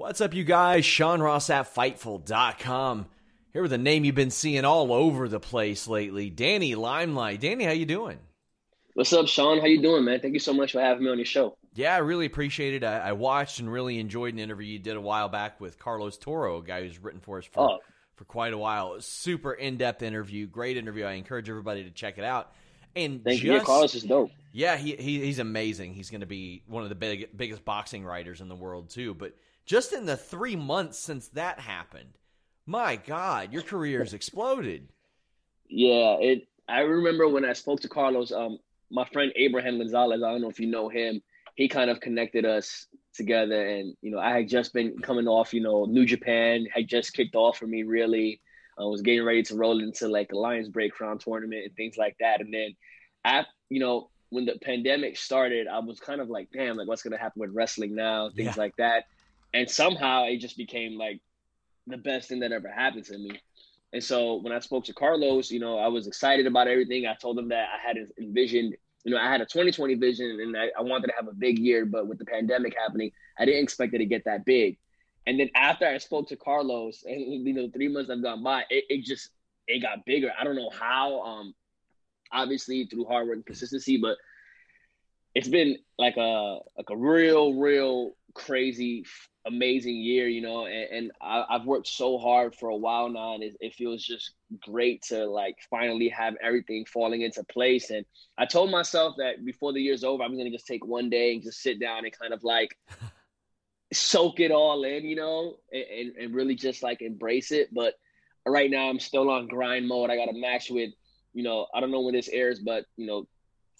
What's up, you guys? Sean Ross at Fightful.com. Here with a name you've been seeing all over the place lately, Danny Limelight. Danny, how you doing? What's up, Sean? How you doing, man? Thank you so much for having me on your show. Yeah, I really appreciate it. I, I watched and really enjoyed an interview you did a while back with Carlos Toro, a guy who's written for us for, oh. for quite a while. super in-depth interview, great interview. I encourage everybody to check it out. And thank just, you. Carlos is dope. Yeah, he, he he's amazing. He's going to be one of the big, biggest boxing writers in the world too. But just in the three months since that happened, my God, your career's exploded. Yeah, it. I remember when I spoke to Carlos. Um, my friend Abraham Gonzalez. I don't know if you know him. He kind of connected us together, and you know, I had just been coming off. You know, New Japan had just kicked off for me. Really, I was getting ready to roll into like the Lions Break Crown tournament and things like that. And then, at you know, when the pandemic started, I was kind of like, damn, like what's gonna happen with wrestling now? Things yeah. like that and somehow it just became like the best thing that ever happened to me. And so when I spoke to Carlos, you know, I was excited about everything. I told him that I had envisioned, you know, I had a 2020 vision and I, I wanted to have a big year, but with the pandemic happening, I didn't expect it to get that big. And then after I spoke to Carlos, and you know, three months have gone by, it, it just it got bigger. I don't know how. Um, obviously through hard work and consistency, but it's been like a like a real, real crazy amazing year, you know, and, and I, have worked so hard for a while now, and it, it, feels just great to like finally have everything falling into place. And I told myself that before the year's over, I'm gonna just take one day and just sit down and kind of like soak it all in, you know, and, and really just like embrace it. But right now, I'm still on grind mode. I got a match with, you know, I don't know when this airs, but you know,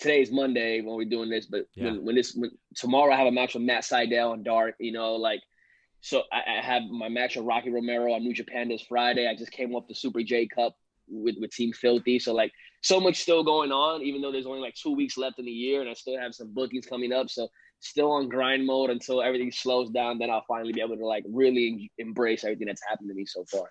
today's Monday when we're doing this, but yeah. when, when this when, tomorrow I have a match with Matt Sydal and Dark, you know, like so I, I, have my match with Rocky Romero on New Japan this Friday. I just came off the Super J Cup with, with Team Filthy. So like so much still going on, even though there's only like two weeks left in the year and I still have some bookings coming up. So still on grind mode until everything slows down. Then I'll finally be able to like really embrace everything that's happened to me so far.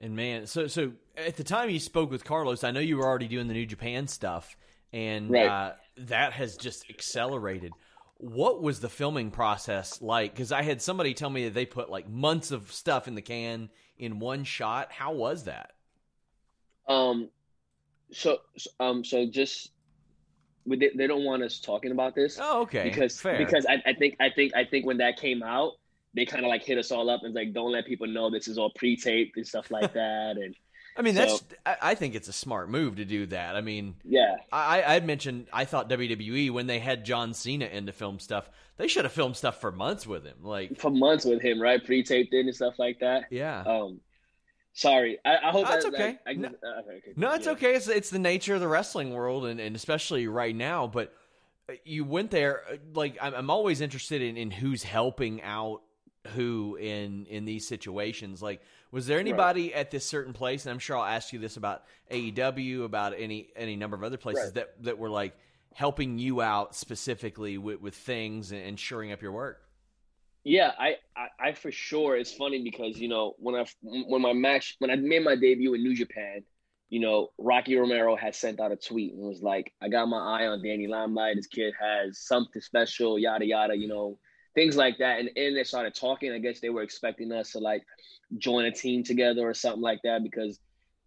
And man, so so at the time you spoke with Carlos, I know you were already doing the New Japan stuff, and right. uh, that has just accelerated what was the filming process like? Because I had somebody tell me that they put like months of stuff in the can in one shot. How was that? Um, so um, so just they, they don't want us talking about this. Oh, okay. Because Fair. because I, I think I think I think when that came out, they kind of like hit us all up and like, don't let people know this is all pre-taped and stuff like that. And I mean, that's. I think it's a smart move to do that. I mean, yeah. I I mentioned I thought WWE when they had John Cena in to film stuff, they should have filmed stuff for months with him, like for months with him, right? Pre-taped in and stuff like that. Yeah. Um, sorry. I, I hope that's that, okay. That, I, no, uh, okay, okay, no, it's yeah. okay. It's it's the nature of the wrestling world, and, and especially right now. But you went there. Uh, like I'm, I'm always interested in in who's helping out who in in these situations. Like was there anybody right. at this certain place, and I'm sure I'll ask you this about AEW, about any any number of other places right. that that were like helping you out specifically with, with things and, and shoring up your work? Yeah, I, I, I for sure. It's funny because you know when I when my match when I made my debut in New Japan, you know Rocky Romero had sent out a tweet and was like, "I got my eye on Danny Limelight. This kid has something special, yada yada." You know, things like that. And then they started talking. I guess they were expecting us to like join a team together or something like that because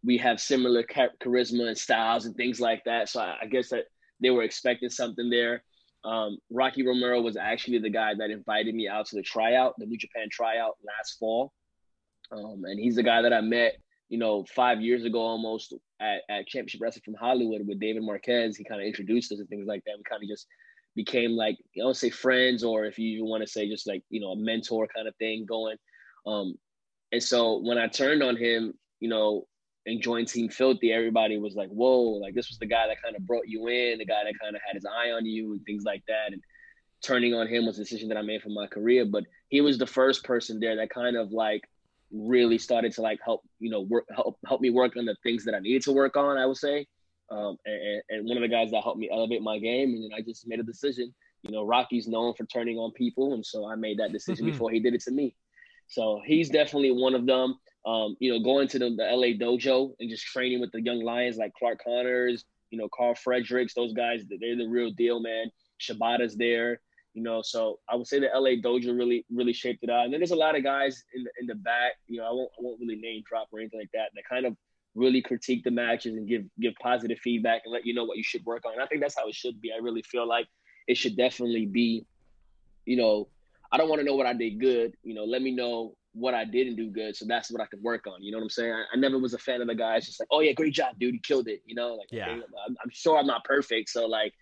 we have similar charisma and styles and things like that. So I, I guess that they were expecting something there. Um, Rocky Romero was actually the guy that invited me out to the tryout, the New Japan tryout last fall. Um, and he's the guy that I met, you know, five years ago almost at, at Championship Wrestling from Hollywood with David Marquez. He kind of introduced us and things like that. We kind of just became like, I don't say friends, or if you want to say just like, you know, a mentor kind of thing going. Um, and so when I turned on him, you know, and joined Team Filthy, everybody was like, whoa, like this was the guy that kind of brought you in, the guy that kind of had his eye on you and things like that. And turning on him was a decision that I made for my career. But he was the first person there that kind of like really started to like help, you know, work help help me work on the things that I needed to work on, I would say. Um, and, and one of the guys that helped me elevate my game. And then I just made a decision. You know, Rocky's known for turning on people, and so I made that decision mm-hmm. before he did it to me. So he's definitely one of them. Um, you know, going to the, the LA dojo and just training with the young lions like Clark Connors, you know, Karl Fredericks, those guys, they're the real deal, man. Shibata's there, you know. So I would say the LA dojo really, really shaped it out. And then there's a lot of guys in the in the back, you know, I won't I won't really name drop or anything like that, that kind of really critique the matches and give give positive feedback and let you know what you should work on. And I think that's how it should be. I really feel like it should definitely be, you know, I don't want to know what I did good. You know, let me know what I didn't do good, so that's what I can work on. You know what I'm saying? I, I never was a fan of the guys just like, oh yeah, great job, dude, you killed it. You know, like yeah, okay, I'm, I'm, sure I'm not perfect, so like,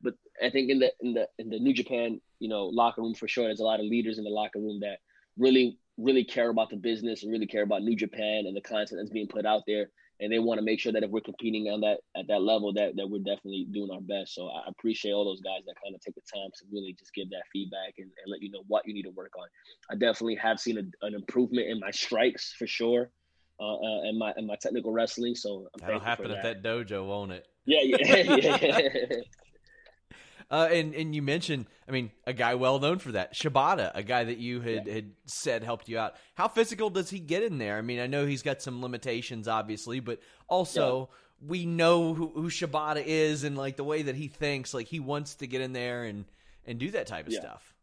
but I think in the in the in the New Japan, you know, locker room for sure, there's a lot of leaders in the locker room that really really care about the business and really care about New Japan and the content that's being put out there. And they want to make sure that if we're competing on that at that level that, that we're definitely doing our best. So i appreciate all those guys that kind of take the time to really just give that feedback and, and let you know what you need to work on. I definitely have seen a, an improvement in my strikes for sure uh, uh, and my and my technical wrestling. So I'm that'll happen at that dojo won't it? Yeah yeah yeah Uh, and and you mentioned, I mean, a guy well known for that, Shibata, a guy that you had yeah. had said helped you out. How physical does he get in there? I mean, I know he's got some limitations, obviously, but also yeah. we know who, who Shibata is and like the way that he thinks. Like he wants to get in there and and do that type of yeah. stuff.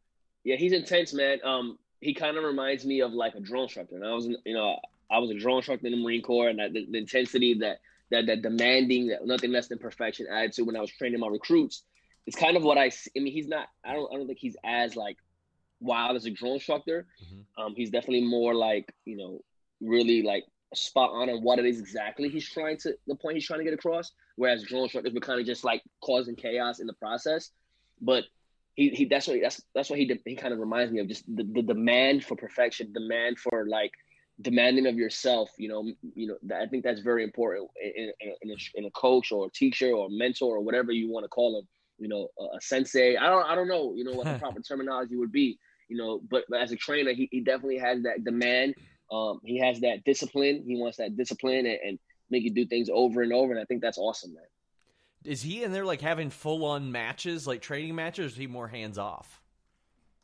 Yeah, he's intense, man. Um, he kind of reminds me of like a drill instructor. And I was, you know, I was a drill instructor in the Marine Corps, and that, the, the intensity that that that demanding that nothing less than perfection attitude when I was training my recruits it's kind of what I. I mean, he's not. I don't. I don't think he's as like wild as a drill instructor. Mm-hmm. Um, he's definitely more like you know, really like spot on on what it is exactly he's trying to the point he's trying to get across. Whereas drill instructors were kind of just like causing chaos in the process. But he, he that's what that's that's what he he kind of reminds me of just the, the demand for perfection, demand for like demanding of yourself. You know, you know. I think that's very important in, in, in, a, in a coach or a teacher or a mentor or whatever you want to call him you know, a, sensei. I don't, I don't know, you know, what the proper terminology would be, you know, but, but as a trainer, he, he definitely has that demand. Um, he has that discipline. He wants that discipline and, and make you do things over and over. And I think that's awesome, man. Is he in there like having full on matches, like training matches, or is he more hands off?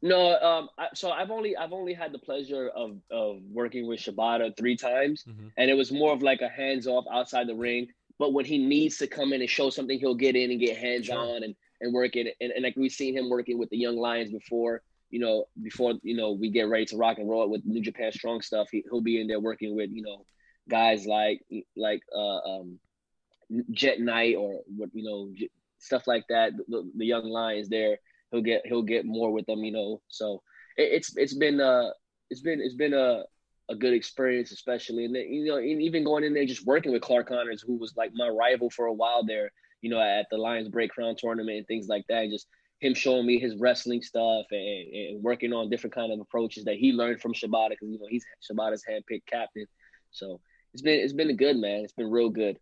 No, um, I, so I've only I've only had the pleasure of of working with Shibata three times, mm-hmm. and it was more of like a hands off outside the ring. But when he needs to come in and show something, he'll get in and get hands on and and working. And, and like we've seen him working with the young lions before, you know, before, you know, we get ready to rock and roll with New Japan Strong stuff. He, he'll be in there working with, you know, guys like, like, uh, um, Jet Knight or what, you know, stuff like that. The, the, young lions there, he'll get, he'll get more with them, you know? So it, it's, it's been, uh, it's been, it's been a, a good experience, especially, and then, you know, even going in there just working with Clark Connors, who was like my rival for a while there you know, at the Lions Break Crown tournament and things like that. Just him showing me his wrestling stuff and, and working on different kind of approaches that he learned from Shibata because you know he's Shibata's handpicked captain. So it's been it's been good, man. It's been real good.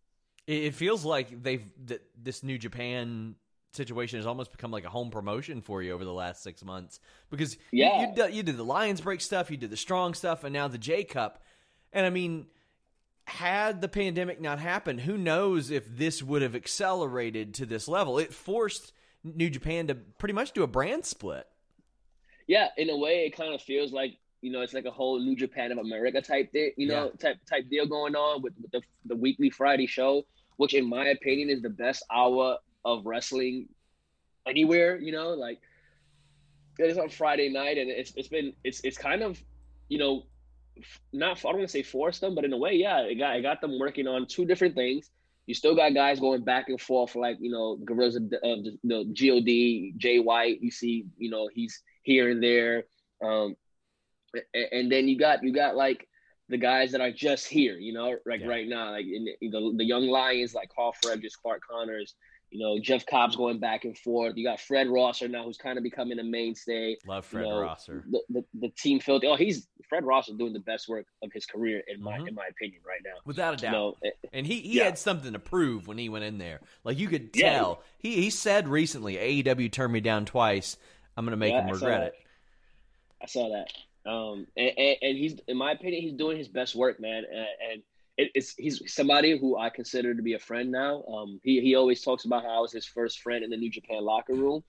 It feels like they've th- this New Japan situation has almost become like a home promotion for you over the last six months because yeah, you, you, you did the Lions Break stuff, you did the Strong stuff, and now the J Cup, and I mean had the pandemic not happened, who knows if this would have accelerated to this level? It forced New Japan to pretty much do a brand split. Yeah, in a way, it kind of feels like you know it's like a whole New Japan of America type thing, you know, yeah. type type deal going on with, with the the weekly Friday show, which in my opinion is the best hour of wrestling anywhere. You know, like it's on Friday night, and it's it's been it's it's kind of you know not I don't want to say force them, but in a way, yeah, it got it got them working on two different things. you still got guys going back and forth, like you know, Guerrillas of the, uh, the, the God, Jay White. You see, you know, he's here and there, um, and, and then you got you got like the guys that are just here, you know, like yeah. right now, like in the, the, young lions like Karl just Clark Connors, you know, Jeff Cobb's going back and forth. You got Fred Rosser now, who's kind of becoming a mainstay. Love Fred you know, Rosser. The, the, the, team filthy. Oh, he's Fred Rosser doing the best work of his career in my mm-hmm. in my opinion right now, without a doubt. You know, and he he yeah. had something to prove when he went in there. Like you could tell. Yeah. He he said recently, AEW turned me down twice. I'm going to make yeah, him regret it. I saw that. Um, and, and, and, he's, in my opinion, he's doing his best work, man. And, and it, it's he's somebody who I consider to be a friend now. Um, he he always talks about how I was his first friend in the New Japan locker room.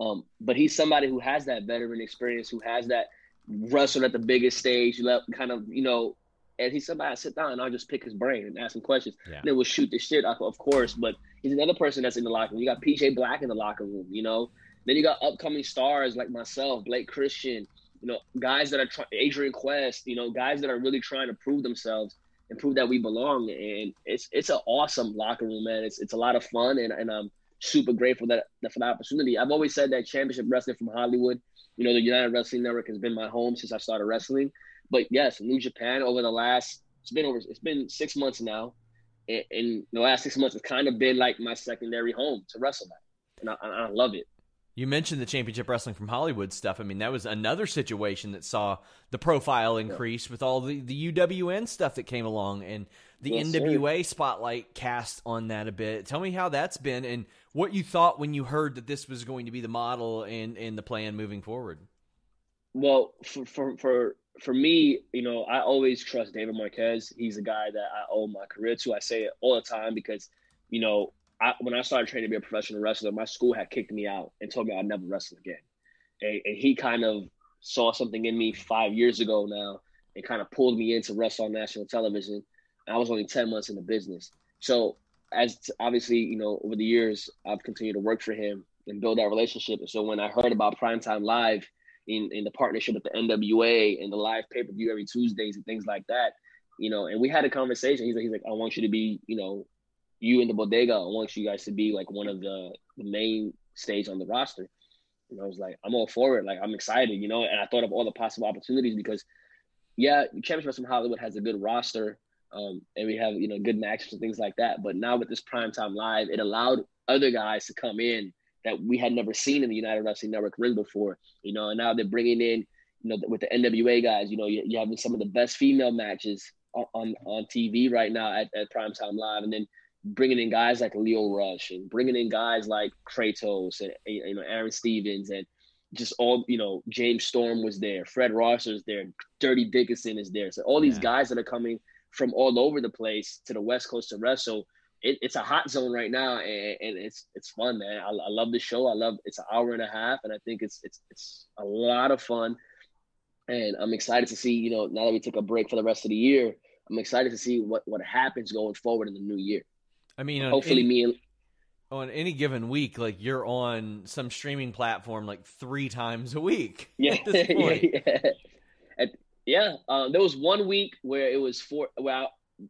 Um, but he's somebody who has that veteran experience, who has that wrestled at the biggest stage, let kind of you know. And he's somebody I sit down and I'll just pick his brain and ask him questions. Yeah. And then we'll shoot the shit, of course. But he's another person that's in the locker room. You got PJ Black in the locker room, you know. Then you got upcoming stars like myself, Blake Christian, you know, guys that are trying, Adrian Quest, you know, guys that are really trying to prove themselves and prove that we belong. And it's it's an awesome locker room, man. It's it's a lot of fun, and, and I'm super grateful that, that for the opportunity. I've always said that championship wrestling from Hollywood, you know, the United Wrestling Network has been my home since I started wrestling. But yes, New Japan over the last it's been over it's been six months now, and, and the last six months has kind of been like my secondary home to wrestle at, and I, I love it. You mentioned the championship wrestling from Hollywood stuff. I mean, that was another situation that saw the profile increase yeah. with all the, the UWN stuff that came along and the yes, NWA sir. spotlight cast on that a bit. Tell me how that's been and what you thought when you heard that this was going to be the model and, and the plan moving forward. Well, for, for, for, for me, you know, I always trust David Marquez. He's a guy that I owe my career to. I say it all the time because, you know, I, when I started training to be a professional wrestler, my school had kicked me out and told me I'd never wrestle again. And, and, he kind of saw something in me five years ago now and kind of pulled me in to wrestle on national television. I was only 10 months in the business. So, as obviously, you know, over the years, I've continued to work for him and build that relationship. And so, when I heard about Primetime Live in, in the partnership with the NWA and the live pay per view every Tuesdays and things like that, you know, and we had a conversation. He's like, he's like, I want you to be, you know, you and the bodega, I want you guys to be like one of the, the main stage on the roster. And I was like, I'm all for it. Like, I'm excited, you know. And I thought of all the possible opportunities because, yeah, Championship from Hollywood has a good roster, um, and we have you know good matches and things like that. But now with this primetime live, it allowed other guys to come in that we had never seen in the United Wrestling Network ring before, you know. And now they're bringing in, you know, with the NWA guys, you know, you're having some of the best female matches on on, on TV right now at, at primetime live, and then bringing in guys like Leo Rush and bringing in guys like Kratos and you know Aron Stevens and just all you know James Storm was there, Fred Rosser is there, Dirty Dickinson is there. So all these yeah. guys that are coming from all over the place to the West Coast to wrestle. It, it's a hot zone right now, and, and it's it's fun, man. I, I, love the show. I love it's an hour and a half, and I think it's it's it's a lot of fun. And I'm excited to see, you know, now that we took a break for the rest of the year, I'm excited to see what what happens going forward in the new year. I mean, hopefully, any, me and on any given week, like you're on some streaming platform like three times a week. Yeah, yeah, yeah. At, yeah. Um, there was one week where it was four where I,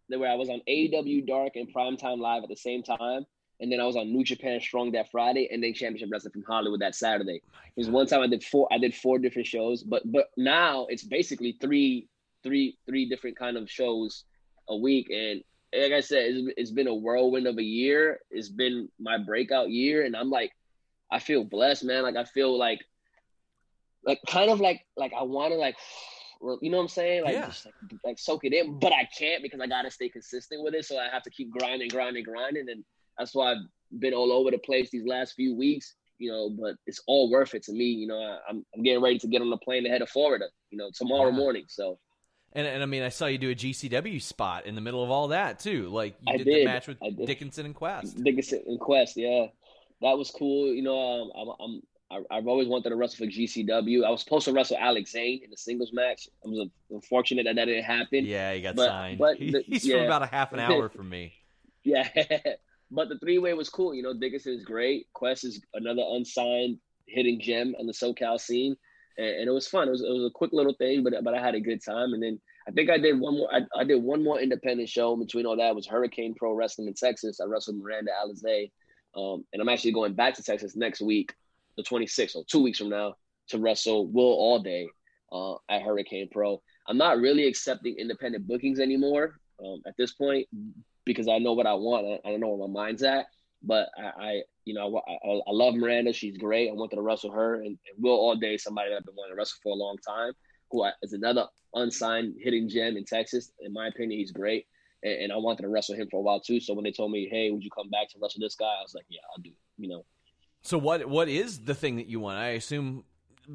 where I was on AEW Dark and Primetime Live at the same time, and then I was on New Japan Strong that Friday, and then Championship Wrestling from Hollywood that Saturday. There's one time I did four. I did four different shows, but but now it's basically three, three, three different kind of shows a week, and like I said, it's, it's been a whirlwind of a year. It's been my breakout year, and I'm like, I feel blessed, man. Like I feel like, like kind of like like I want to like, you know what I'm saying? Like yeah. just like, like soak it in, but I can't because I gotta stay consistent with it. So I have to keep grinding, grinding, grinding, and that's why I've been all over the place these last few weeks. You know, but it's all worth it to me. You know, I, am I'm getting ready to get on the plane to head to Florida. You know, tomorrow yeah. morning. So and, and I mean, I saw you do a GCW spot in the middle of all that too. Like you did, did, the match with Dickinson and Quest. Dickinson and Quest, yeah, that was cool. You know, um, I'm, I'm I've always wanted to wrestle for GCW. I was supposed to wrestle Alex Zayne in the singles match. I was unfortunate that that didn't happen. Yeah, he got but, signed. But the, he's yeah. from about a half an hour from me. yeah, but the three way was cool. You know, Dickinson is great. Quest is another unsigned hitting gem on the SoCal scene, and, and, it was fun. It was it was a quick little thing, but but I had a good time. And then I think I did one more. I, I, did one more independent show. in Between all that was Hurricane Pro Wrestling in Texas. I wrestled Miranda Alizé, um, and I'm actually going back to Texas next week, the 26th, or two weeks from now, to wrestle Will Allday uh, at Hurricane Pro. I'm not really accepting independent bookings anymore um, at this point because I know what I want. I, I don't know where my mind's at, but I you know, I, I, love Miranda. She's great. I wanted to wrestle her, and, and Will Allday, somebody that I've been wanting to wrestle for a long time, who is another unsigned hitting gem in Texas. In my opinion, he's great, and, and, I wanted to wrestle him for a while too. So when they told me, "Hey, would you come back to wrestle this guy?" I was like, "Yeah, I'll do." It, you know. So what what is the thing that you want? I assume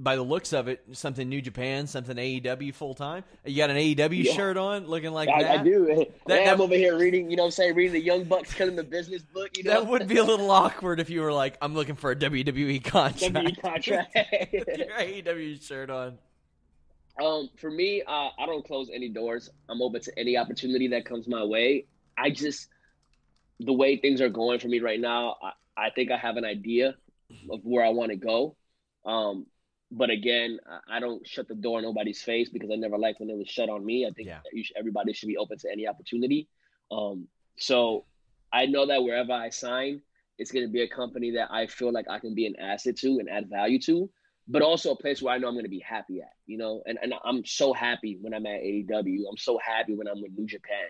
by the looks of it, something New Japan, something AEW full time. You got an AEW yeah. shirt on, looking like I, that. I do. That, I'm over here reading, you know, what I'm saying, reading the Young Bucks killing the business book. You know, that would be a little awkward if you were like, "I'm looking for a WWE contract." WWE contract. AEW shirt on. Um, for me, uh, I don't close any doors. I'm open to any opportunity that comes my way. I just, the way things are going for me right now, I, I think I have an idea of where I want to go. Um, but again, I don't shut the door in nobody's face because I never liked when it was shut on me. I think yeah. should, everybody should be open to any opportunity. Um, so I know that wherever I sign, it's going to be a company that I feel like I can be an asset to and add value to but also a place where I know I'm going to be happy at, you know. And and I'm so happy when I'm at AEW. I'm so happy when I'm with New Japan.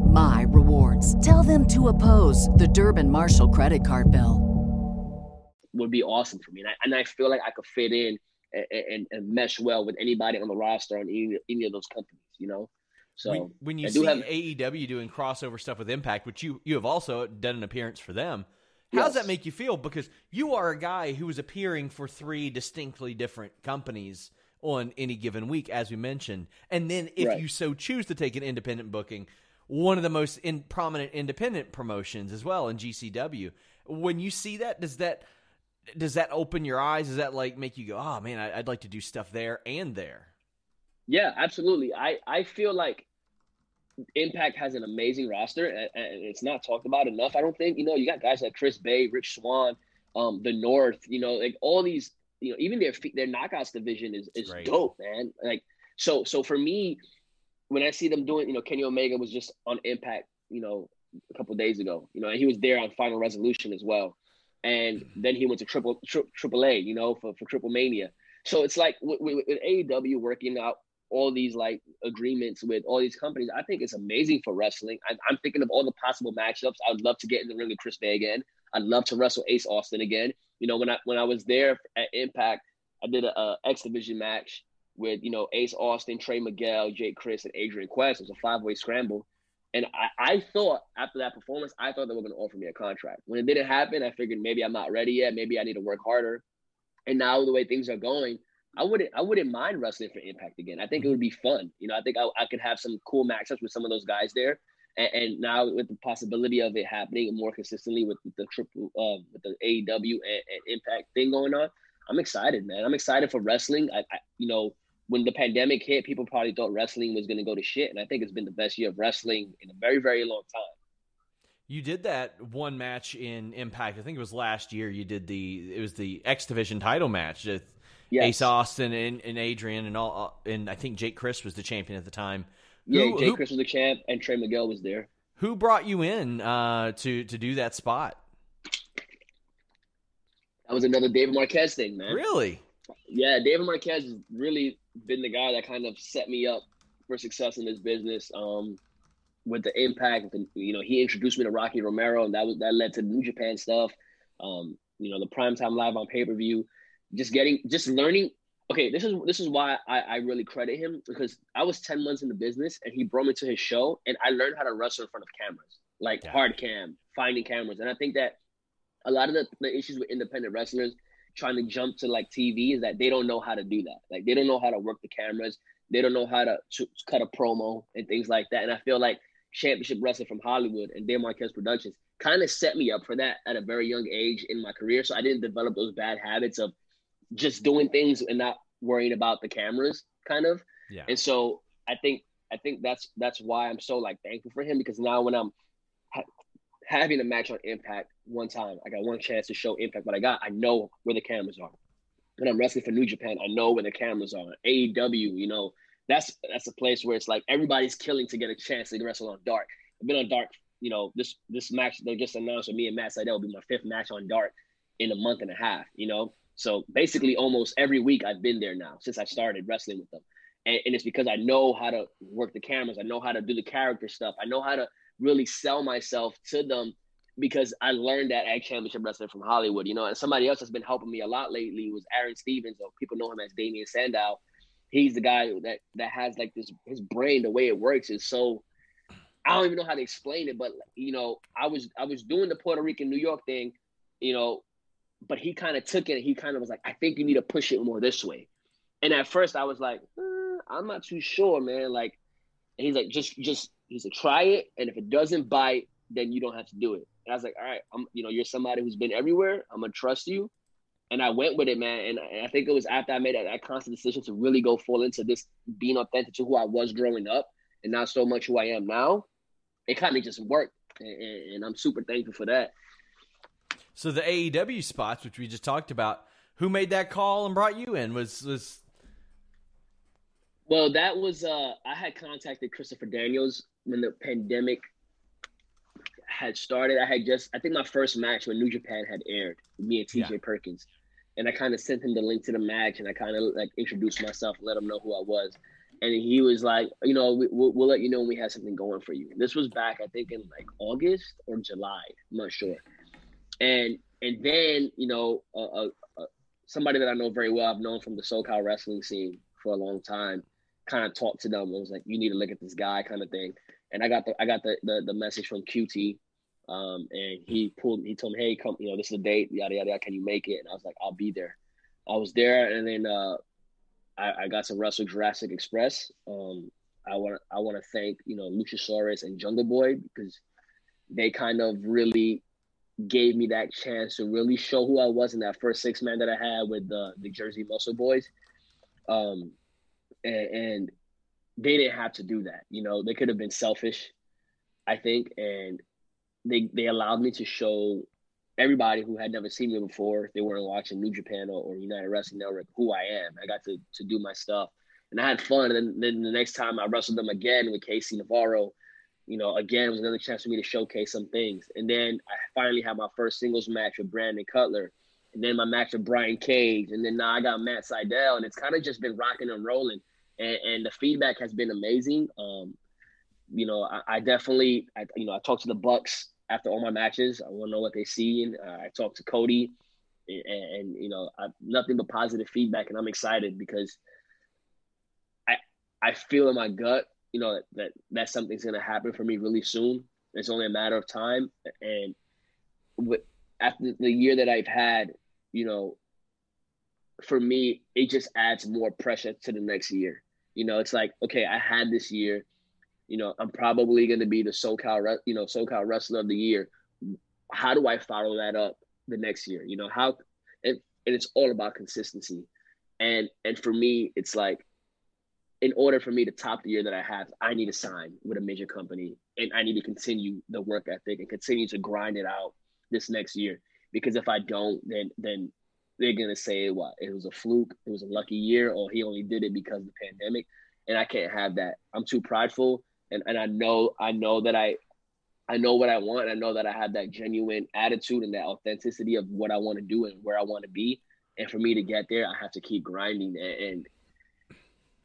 my rewards. Tell them to oppose the Durbin Marshall credit card bill. Would be awesome for me. And I, and I feel like I could fit in and, and, and, mesh well with anybody on the roster on any, any of those companies, you know? So when, when you see have, AEW doing crossover stuff with Impact, which you, you have also done an appearance for them, how yes. does that make you feel? Because you are a guy who is appearing for three distinctly different companies on any given week, as we mentioned. And then if right. you so choose to take an independent booking, one of the most in, prominent independent promotions as well in GCW. When you see that, does that does that open your eyes? Does that like make you go, "Oh man, I, would like to do stuff there and there"? Yeah, absolutely. I I feel like Impact has an amazing roster, and, and it's not talked about enough. I don't think you know you got guys like Chris Bey, Rich Swann, um, the North. You know, like all these. You know, even their their knockouts division is is Great. dope, man. Like so so for me, when I see them doing, you know, Kenny Omega was just on Impact, you know, a couple days ago, you know, and he was there on Final Resolution as well, and then he went to Triple tri- Triple A, you know, for for Triple Mania. So it's like with, with, with AEW working out all these like agreements with all these companies, I think it's amazing for wrestling. I, am thinking of all the possible matchups. I would love to get in the ring with Chris Bey again. I'd love to wrestle Ace Austin again. You know, when I when I was there at Impact, I did a, a X Division match with you know Ace Austin, Trey Miguel, Jake Crist, and Adrian Quest. It was a five way scramble. And I, I thought after that performance, I thought they were going to offer me a contract. When it didn't happen, I figured maybe I'm not ready yet. Maybe I need to work harder. And now the way things are going, I wouldn't I wouldn't mind wrestling for Impact again. I think it would be fun. You know, I think I, I could have some cool matchups with some of those guys there. And, and, now with the possibility of it happening more consistently with the triple uh, with the AEW and, and, Impact thing going on, I'm excited, man. I'm excited for wrestling. I, I you know when the pandemic hit, people probably thought wrestling was going to go to shit, and I think it's been the best year of wrestling in a very, very long time. You did that one match in Impact. I think it was last year. You did the it was the X Division title match with yes. Ace Austin and, and, Adrian and all, and I think Jake Crist was the champion at the time. Yeah, who, Jake who, Crist was the champ, and Trey Miguel was there. Who brought you in uh, to to do that spot? That was another David Marquez thing, man. Really? Yeah, David Marquez is really been the guy that kind of set me up for success in this business. Um, with the impact, and you know, he introduced me to Rocky Romero, and that was that led to New Japan stuff. Um, you know, the primetime live on pay per view, just getting, just learning. Okay, this is this is why I, I really credit him because I was ten months in the business, and he brought me to his show, and I learned how to wrestle in front of cameras, like yeah. hard cam, finding cameras, and I think that a lot of the, the issues with independent wrestlers trying to jump to like TV is that they don't know how to do that. Like they don't know how to work the cameras. They don't know how to, to cut a promo and things like that. And I feel like Championship Wrestling from Hollywood and Dan Marquez Productions kind of set me up for that at a very young age in my career. So I didn't develop those bad habits of just doing things and not worrying about the cameras, kind of. Yeah. And so I think I think that's that's why I'm so like thankful for him because now when I'm having a match on Impact one time, I got one chance to show Impact what I got. I know where the cameras are. When I'm wrestling for New Japan, I know where the cameras are. AEW, you know, that's that's a place where it's like everybody's killing to get a chance to wrestle on dark. I've been on dark, you know, this this match they just announced with me and Matt Sydal will be my fifth match on dark in a month and a half, you know. So basically almost every week I've been there now since I started wrestling with them. And, and it's because I know how to work the cameras, I know how to do the character stuff, I know how to really sell myself to them because I learned that at Championship Wrestling from Hollywood, you know, and somebody else has been helping me a lot lately was Aaron Stevens, or people know him as Damien Sandow he's the guy that that has like this his brain the way it works is so I don't even know how to explain it, but you know, I was I was doing the Puerto Rican New York thing, you know, but he kind of took it. and he kind of was like, I think you need to push it more this way. And at first, I was like, uh, I'm not too sure, man. Like, he's like, just just he's said, try it, and if it doesn't bite, then you don't have to do it. And I was like, all right, I'm you know, you're somebody who's been everywhere. I'm gonna trust you and I went with it, man. And I think it was after I made that, that conscious decision to really go full into this being authentic to who I was growing up and not so much who I am now. It kind of just worked. And, and, I'm super thankful for that. So the AEW spots, which we just talked about, who made that call and brought you in? Was was well, that was uh I had contacted Christopher Daniels when the pandemic had started. I had just I think my first match when New Japan had aired, me and TJ yeah. Perkins and I kind of sent him the link to the match, and I kind of like introduced myself, let him know who I was, and he was like, you know, we, will we'll let you know when we have something going for you. This was back, I think, in like August or July, I'm not sure. And and then you know, uh, uh, somebody that I know very well, I've known from the SoCal wrestling scene for a long time, kind of talked to them and was like, you need to look at this guy, kind of thing. And I got the I got the the, the message from QT, um, and he pulled, he told me, hey, come, you know, this is the date, yada, yada, yada, can you make it? And I was like, I'll be there. I was there. And then uh, I, I got to wrestle Jurassic Express. Um, I want I want to thank, you know, Luchasaurus and Jungle Boy because they kind of really gave me that chance to really show who I was in that first six man that I had with the, the Jersey Muscle Boys. Um, and, and they didn't have to do that. You know, they could have been selfish, I think, and they they allowed me to show everybody who had never seen me before, they weren't watching New Japan or, or, United Wrestling Network, who I am. I got to to do my stuff, and I had fun. And then, then the next time I wrestled them again with KC Navarro, you know, again it was another chance for me to showcase some things. And then I finally had my first singles match with Brandon Cutler, and then my match with Brian Cage, and then now I got Matt Sydal, and it's kind of just been rocking and rolling. And, and the feedback has been amazing. Um, you know, I, I definitely, I, you know, I talked to the Bucks after all my matches. I want to know what they see. And uh, I talked to Cody, and, and you know, I, nothing but positive feedback, and I'm excited because I I feel in my gut, you know, that, that that something's gonna happen for me really soon. It's only a matter of time, and with after the year that I've had, you know, for me, it just adds more pressure to the next year. You know, it's like, okay, I had this year you know, I'm probably going to be the SoCal, you know, SoCal Wrestler of the Year. How do I follow that up the next year? You know, how, and, and it's all about consistency. And, and for me, it's like, in order for me to top the year that I have, I need to sign with a major company and I need to continue the work ethic and continue to grind it out this next year. Because if I don't, then, then they're to say, what, it was a fluke, it was a lucky year, or he only did it because of the pandemic. And I can't have that. I'm too prideful and and I know I know that I I know what I want. I know that I have that genuine attitude and that authenticity of what I want to do and where I want to be. And for me to get there, I have to keep grinding. And, and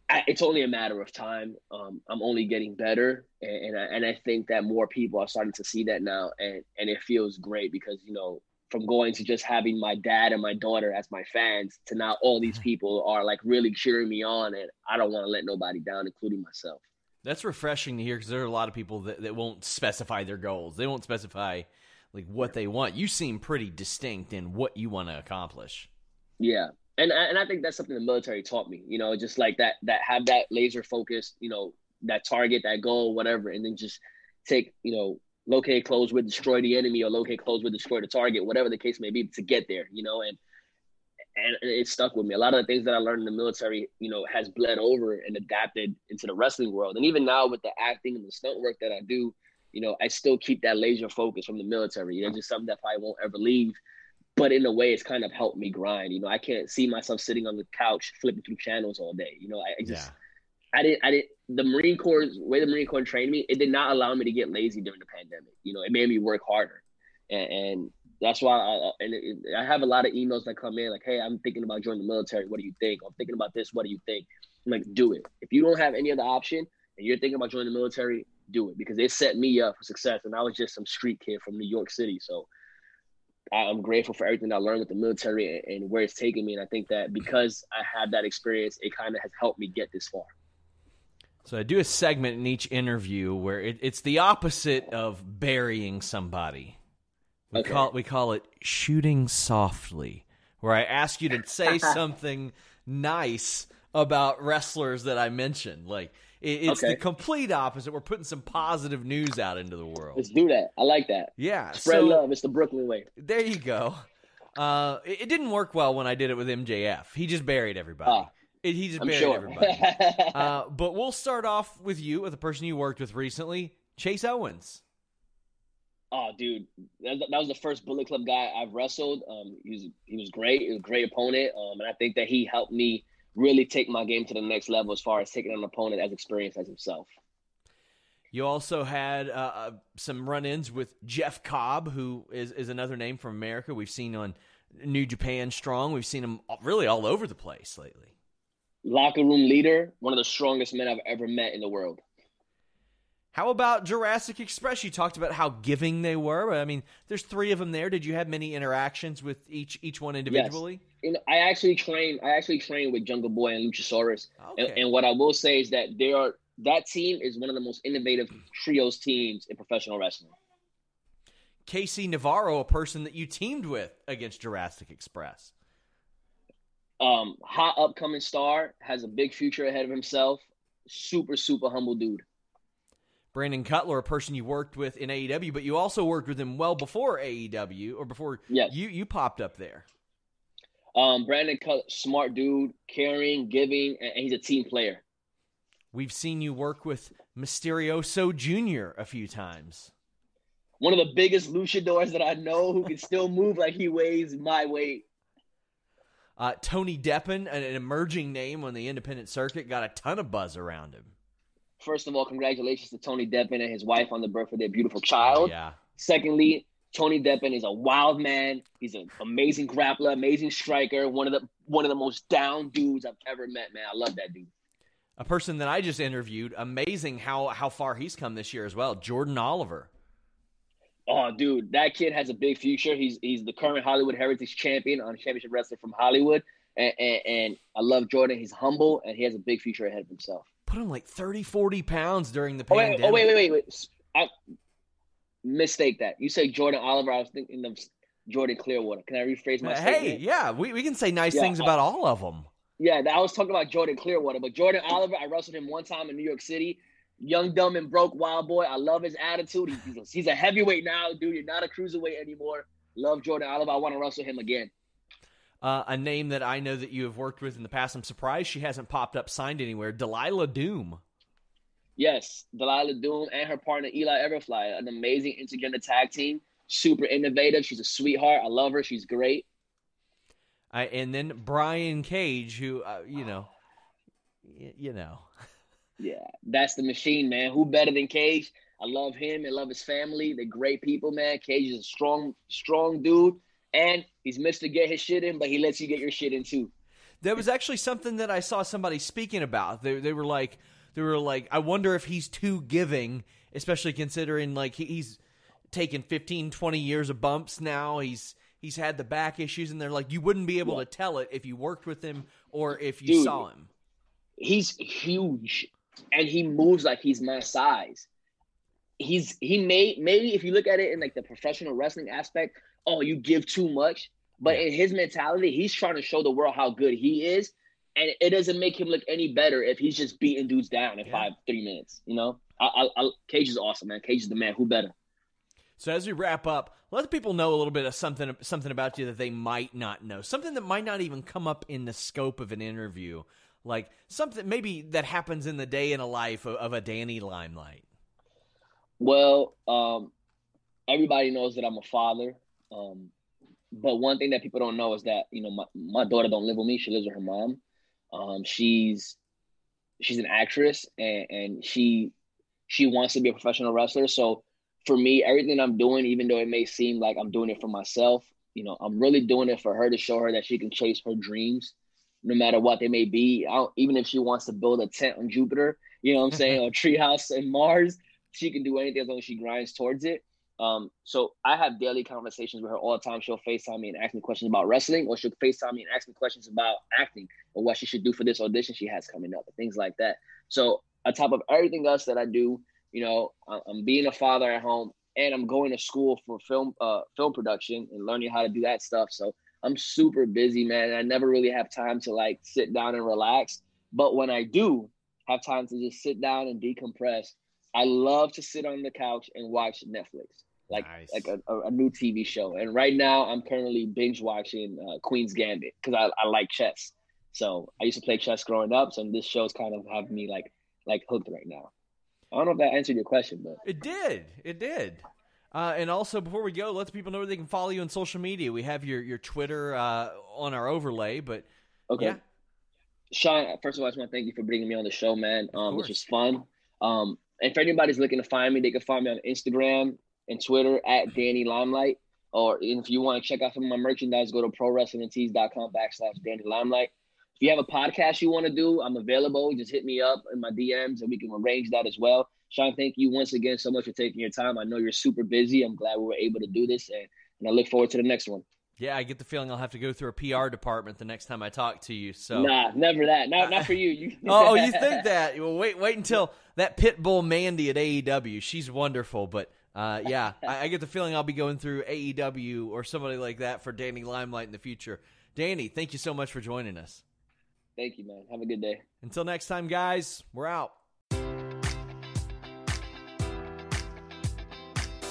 I, it's only a matter of time. Um, I'm only getting better, and and I, and I think that more people are starting to see that now, and and it feels great because you know from going to just having my dad and my daughter as my fans to now all these mm-hmm. people are like really cheering me on, and I don't want to let nobody down, including myself. That's refreshing to hear because there are a lot of people that, that won't specify their goals. They won't specify like what they want. You seem pretty distinct in what you want to accomplish. Yeah, and and I think that's something the military taught me. You know, just like that that have that laser focus. You know, that target, that goal, whatever, and then just take you know locate close with destroy the enemy or locate close with destroy the target, whatever the case may be, to get there. You know, and and it stuck with me. A lot of the things that I learned in the military, you know, has bled over and adapted into the wrestling world. And even now with the acting and the stunt work that I do, you know, I still keep that laser focus from the military. It's just something that I won't ever leave. But in a way, it's kind of helped me grind. You know, I can't see myself sitting on the couch flipping through channels all day. You know, I, I just, yeah. I didn't, I didn't. The Marine Corps way the Marine Corps trained me, it did not allow me to get lazy during the pandemic. You know, it made me work harder, and, and that's why I, and it, I have a lot of emails that come in like, "Hey, I'm thinking about joining the military. What do you think? I'm thinking about this. What do you think?" I'm like, "Do it. If you don't have any other option and you're thinking about joining the military, do it because it set me up for success. And I was just some street kid from New York City, so I'm grateful for everything I learned with the military and, and where it's taken me. And I think that because I had that experience, it kind of has helped me get this far. So I do a segment in each interview where it, it's the opposite of burying somebody. We okay. call it, we call it shooting softly, where I ask you to say something nice about wrestlers that I mentioned. Like it, it's okay. the complete opposite. We're putting some positive news out into the world. Let's do that. I like that. Yeah, spread so, love. It's the Brooklyn way. There you go. Uh, it, it, didn't work well when I did it with MJF. He just buried everybody. Ah, it, he just I'm buried sure. everybody. uh, but we'll start off with you, with a person you worked with recently, Chase Owens. Oh, dude, that, that, was the first Bullet Club guy I've wrestled. Um, he was he was great. He was a great opponent. Um, and I think that he helped me really take my game to the next level as far as taking an opponent as experienced as himself. You also had uh, uh, some run-ins with Jeff Cobb, who is, is another name from America. We've seen on New Japan Strong. We've seen him really all over the place lately. Locker room leader, one of the strongest men I've ever met in the world. How about Jurassic Express? You talked about how giving they were. I mean, there's three of them there. Did you have many interactions with each each one individually? Yes. I actually trained. I actually trained with Jungle Boy and Luchasaurus. Okay. And, and what I will say is that they are that team is one of the most innovative trios teams in professional wrestling. KC Navarro, a person that you teamed with against Jurassic Express. Um, hot upcoming star has a big future ahead of himself. Super, super humble dude. Brandon Cutler, a person you worked with in AEW, but you also worked with him well before AEW or before yes. you you popped up there. Um, Brandon Cutler, smart dude, caring, giving, and he's a team player. We've seen you work with Mysterioso Jr. a few times. One of the biggest luchadors that I know who can still move like he weighs my weight. Uh, Tony Deppen, an emerging name on the independent circuit, got a ton of buzz around him first of all, congratulations to Tony Deppen and his wife on the birth of their beautiful child. Yeah. Secondly, Tony Deppen is a wild man. He's an amazing grappler, amazing striker, one of the one of the most down dudes I've ever met, man. I love that dude. A person that I just interviewed, amazing how how far he's come this year as well. Jordan Oliver. Oh, dude, that kid has a big future. He's he's the current Hollywood Heritage Champion on Championship Wrestler from Hollywood, and, and, and I love Jordan. He's humble and he has a big future ahead of himself put on like 30, 40 pounds during the oh, pandemic. Wait, oh, wait, wait, wait, wait. I mistake that. You say Jordan Oliver. I was thinking of Jordan Clearwater. Can I rephrase my hey, statement? yeah, we, we can say nice yeah, things about all of them. Yeah, I was talking about Jordan Clearwater, but Jordan Oliver, I wrestled him one time in New York City. Young, dumb, and broke, wild boy. I love his attitude. He's a, he's a heavyweight now, dude. You're not a cruiserweight anymore. Love Jordan Oliver. I want to wrestle him again. Uh, a name that I know that you have worked with in the past. I'm surprised she hasn't popped up signed anywhere. Delilah Doom. Yes, Delilah Doom and her partner Eli Everfly, an amazing intergender tag team. Super innovative. She's a sweetheart. I love her. She's great. Uh, and then Brian Cage, who uh, you know, y- you know. Yeah, that's the machine, man. Who better than Cage? I love him. and love his family. They're great people, man. Cage is a strong, strong dude, and he's missed to get his shit in, but he lets you get your shit in too. There was actually something that I saw somebody speaking about. They they were like, they were like, I wonder if he's too giving, especially considering like he's taken 15, 20 years of bumps now. He's he's had the back issues, and they're like, you wouldn't be able yeah. to tell it if you worked with him or if you Dude, saw him. He's huge, and he moves like he's my size. He's he may maybe if you look at it in like the professional wrestling aspect, oh, you give too much. But in his mentality, he's trying to show the world how good he is and it doesn't make him look any better if he's just beating dudes down in yeah. five, three minutes. You know. I, I, I, Cage is awesome, man. Cage is the man. Who better? So as we wrap up, let people know a little bit of something something about you that they might not know, something that might not even come up in the scope of an interview, like something maybe that happens in the day in a life of, of a Danny Limelight. Well, um, everybody knows that I'm a father, um, but one thing that people don't know is that you know my, my daughter don't live with me; she lives with her mom. Um, she's she's an actress and, and she she wants to be a professional wrestler. So for me, everything I'm doing, even though it may seem like I'm doing it for myself, you know, I'm really doing it for her to show her that she can chase her dreams, no matter what they may be. even if she wants to build a tent on Jupiter, you know what I'm saying, or a treehouse in Mars, she can do anything as long as she grinds towards it. Um, so I have daily conversations with her all the time. She'll FaceTime me and ask me questions about wrestling, or she'll FaceTime me and ask me questions about acting or what she should do for this audition she has coming up, and things like that. So on top of everything else that I do, you know, I'm being a father at home and I'm going to school for film uh film production and learning how to do that stuff. So I'm super busy, man. I never really have time to like sit down and relax. But when I do have time to just sit down and decompress, I love to sit on the couch and watch Netflix, like nice. like a, a, new TV show. And right now, I'm currently binge watching uh, Queen's Gambit because I, I like chess. So I used to play chess growing up, so this show's kind of having me like like hooked right now. I don't know if that answered your question, but it did. It did. Uh, and also, before we go, let the people know where they can follow you on social media. We have your your Twitter uh, on our overlay, but okay. Yeah. Sean, first of all, I just want to thank you for bringing me on the show, man. Um, this was fun. Um, if anybody's looking to find me, they can find me on Instagram and Twitter at Danny Limelight. Or if you want to check out some of my merchandise, go to prowrestlingtees.com backslash Danny Limelight. If you have a podcast you want to do, I'm available. Just hit me up in my DMs and we can arrange that as well. Sean, thank you once again so much for taking your time. I know you're super busy. I'm glad we were able to do this and, and I look forward to the next one. Yeah, I get the feeling I'll have to go through a PR department the next time I talk to you. So nah, never that. Not not for you. you oh, you think that? Well, wait, wait until that pit bull Mandy at AEW. She's wonderful, but uh, yeah, I, I, get the feeling I'll be going through AEW or somebody like that for Danny Limelight in the future. Danny, thank you so much for joining us. Thank you, man. Have a good day. Until next time, guys, we're out.